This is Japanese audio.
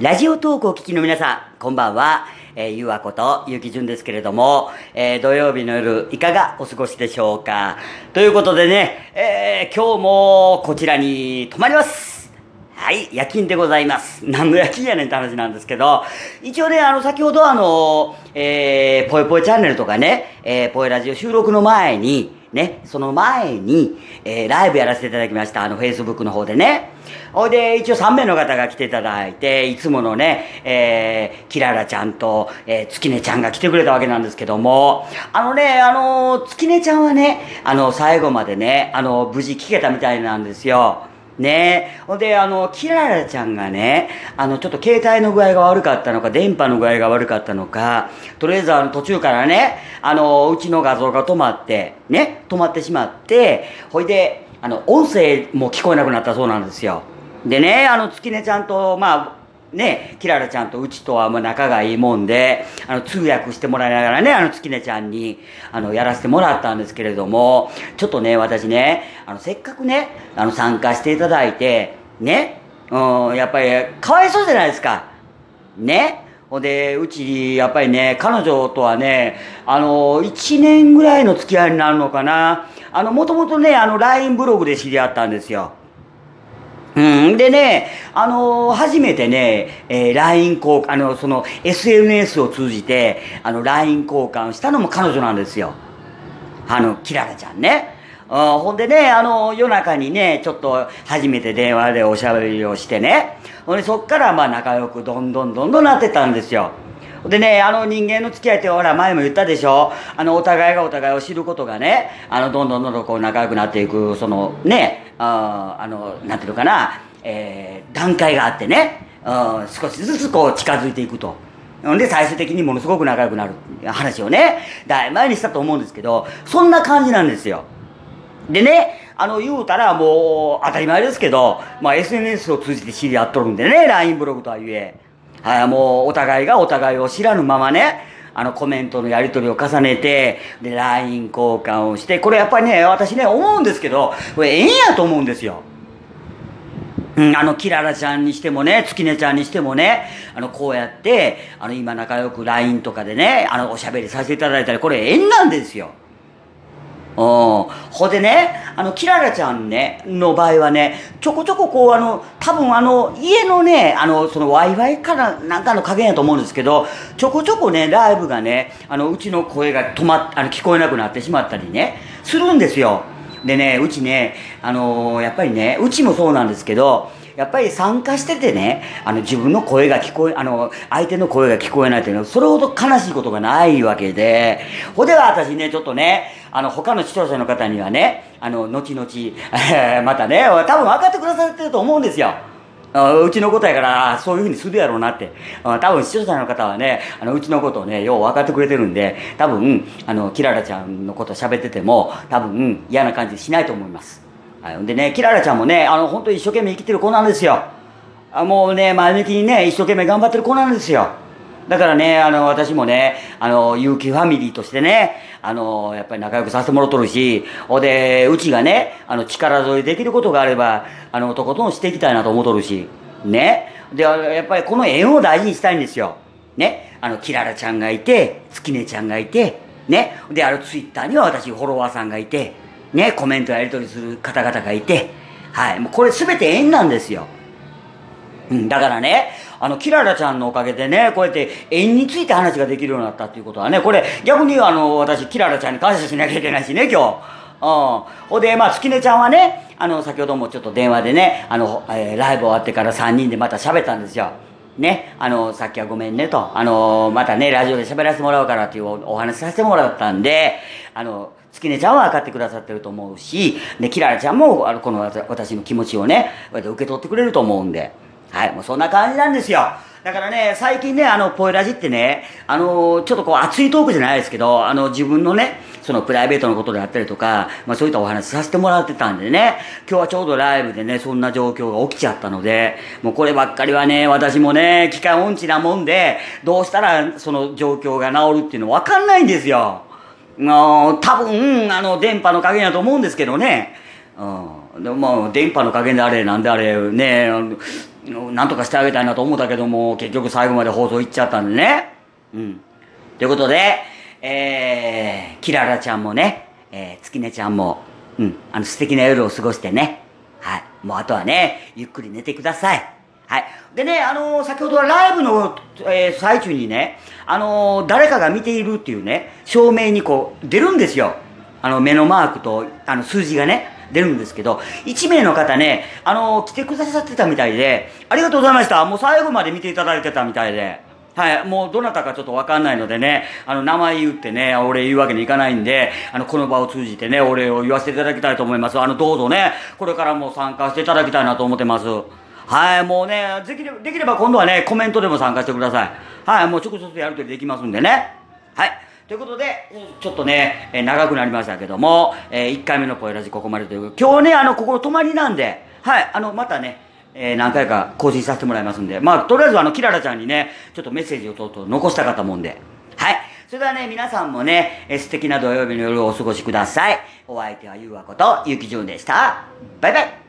ラジオトークを聞きの皆さん、こんばんは。えー、ゆうわことゆうきじゅんですけれども、えー、土曜日の夜、いかがお過ごしでしょうか。ということでね、えー、今日もこちらに泊まります。はい、夜勤でございます。何の夜勤やねんって話なんですけど、一応ね、あの、先ほどあの、えー、ぽいぽいチャンネルとかね、えー、ぽいラジオ収録の前に、ね、その前に、えー、ライブやらせていただきました。あの、フェイスブックの方でね。ほいで、一応3名の方が来ていただいて、いつものね、えー、キララちゃんと、えー、月音ちゃんが来てくれたわけなんですけども、あのね、あの、月音ちゃんはね、あの、最後までね、あの、無事聞けたみたいなんですよ。ねほんで、あの、キララちゃんがね、あの、ちょっと携帯の具合が悪かったのか、電波の具合が悪かったのか、とりあえずあの、途中からね、あの、うちの画像が止まって、ね、止まってしまって、ほいで、あの、音声も聞こえなくなったそうなんですよ。でね、あの、月音ちゃんと、まあ、ね、キララちゃんとうちとはまあ仲がいいもんで、あの、通訳してもらいながらね、あの、月音ちゃんに、あの、やらせてもらったんですけれども、ちょっとね、私ね、あの、せっかくね、あの、参加していただいて、ね、うん、やっぱり、かわいそうじゃないですか。ね。ほんで、うち、やっぱりね、彼女とはね、あの、1年ぐらいの付き合いになるのかな。あの、もともとね、あの、LINE ブログで知り合ったんですよ。うん。でね、あのー、初めてね、えー、LINE 交換、あの、その、SNS を通じて、あの、LINE 交換したのも彼女なんですよ。あの、キララちゃんね。うん、ほんでね、あの、夜中にね、ちょっと初めて電話でおしゃべりをしてね、ほんでそっからまあ仲良くどんどんどんどんなってたんですよ。でね、あの人間の付き合いってほら前も言ったでしょ？あのお互いがお互いを知ることがね、あのどんどんどんどんこう仲良くなっていく、そのね、ああの、なんていうのかな、えー、段階があってね、うん、少しずつこう近づいていくと。んで、最終的にものすごく仲良くなる話をね、だい前にしたと思うんですけど、そんな感じなんですよ。でね、あの、言うたらもう当たり前ですけど、まあ SNS を通じて知り合っとるんでね、LINE ブログとはいえ。はい、もうお互いがお互いを知らぬままね、あのコメントのやり取りを重ねて、で、LINE 交換をして、これやっぱりね、私ね、思うんですけど、これええんやと思うんですよ。うん、あの、キララちゃんにしてもね、月音ちゃんにしてもね、あの、こうやって、あの、今仲良く LINE とかでね、あの、おしゃべりさせていただいたり、これ縁なんですよ。うんほでね、あの、キララちゃんね、の場合はね、ちょこちょここう、あの、多分あの、家のね、あの、その Wi-Fi からなんかの加減やと思うんですけど、ちょこちょこね、ライブがね、あの、うちの声が止まっ、あの、聞こえなくなってしまったりね、するんですよ。でね、うちね、あの、やっぱりね、うちもそうなんですけど、やっぱり参加しててね、あの自分の声が聞こえ、あの、相手の声が聞こえないっていうのは、それほど悲しいことがないわけで、ほでは私ね、ちょっとね、あの、他の視聴者の方にはね、あの、後々、またね、多分分かってくださってると思うんですよ。うちのことやから、そういうふうにするやろうなって。多分視聴者の方はね、あの、うちのことをね、よう分かってくれてるんで、多分、あの、キララちゃんのこと喋ってても、多分、嫌な感じしないと思います。はい。でね、キララちゃんもね、あの、本当一生懸命生きてる子なんですよ。あもうね、前向きにね、一生懸命頑張ってる子なんですよ。だからね、あの、私もね、あの、有機ファミリーとしてね、あの、やっぱり仲良くさせてもらっとるし、ほで、うちがね、あの、力添えできることがあれば、あの、とことんしていきたいなと思っとるし、ね。で、やっぱりこの縁を大事にしたいんですよ。ね。あの、キララちゃんがいて、月音ちゃんがいて、ね。で、あの、ツイッターには私、フォロワーさんがいて、ね、コメントやり取りする方々がいて、はい。もうこれ全て縁なんですよ。うん、だからね、あの、キララちゃんのおかげでね、こうやって縁について話ができるようになったっていうことはね、これ逆にあの、私、キララちゃんに感謝しなきゃいけないしね、今日。うん。ほで、まあ、月音ちゃんはね、あの、先ほどもちょっと電話でね、あの、えー、ライブ終わってから3人でまた喋ったんですよ。ね、あの、さっきはごめんねと、あの、またね、ラジオで喋らせてもらうからっていうお話させてもらったんで、あの、月音ちゃんは分かってくださってると思うし、ね、キララちゃんも、あの、この私の気持ちをね、受け取ってくれると思うんで、はい、もうそんな感じなんですよ。だからね、最近ね、あの、ポイラジってね、あの、ちょっとこう熱いトークじゃないですけど、あの、自分のね、そのプライベートのことであったりとか、まあそういったお話させてもらってたんでね、今日はちょうどライブでね、そんな状況が起きちゃったので、もうこればっかりはね、私もね、機械音痴なもんで、どうしたらその状況が治るっていうのわかんないんですよ。の多分、あの、電波の加減やと思うんですけどね。うん。でも、電波の加減であれ、なんであれ、ね、なんとかしてあげたいなと思ったけども、結局最後まで放送行っちゃったんでね。うん。ということで、えー、キララちゃんもね、えー、月音ちゃんも、うん、あの素敵な夜を過ごしてね。はい。もうあとはね、ゆっくり寝てください。はい。でね、あのー、先ほどはライブの、えー、最中にね、あのー、誰かが見ているっていうね、照明にこう、出るんですよ。あの、目のマークと、あの、数字がね、出るんですけど、1名の方ね、あの来てくださってたみたいで、ありがとうございました。もう最後まで見ていただいてたみたいで。はい、もうどなたかちょっとわかんないのでね、あの、名前言ってね、お礼言うわけにいかないんで、あの、この場を通じてね、お礼を言わせていただきたいと思います。あの、どうぞね、これからも参加していただきたいなと思ってます。はい、もうね、できれば、できれば今度はね、コメントでも参加してください。はい、もう直接やるとりできますんでね。はい。ということで、ちょっとね、え長くなりましたけども、えー、1回目のポエラジここまでという。今日ね、あの、ここ泊まりなんで、はい、あの、またね、えー、何回か更新させてもらいますんで、まあ、とりあえずあの、キララちゃんにね、ちょっとメッセージをとうとう残したかと思うんで、はい。それではね、皆さんもね、えー、素敵な土曜日の夜をお過ごしください。お相手はゆうわこと、ゆきじゅんでした。バイバイ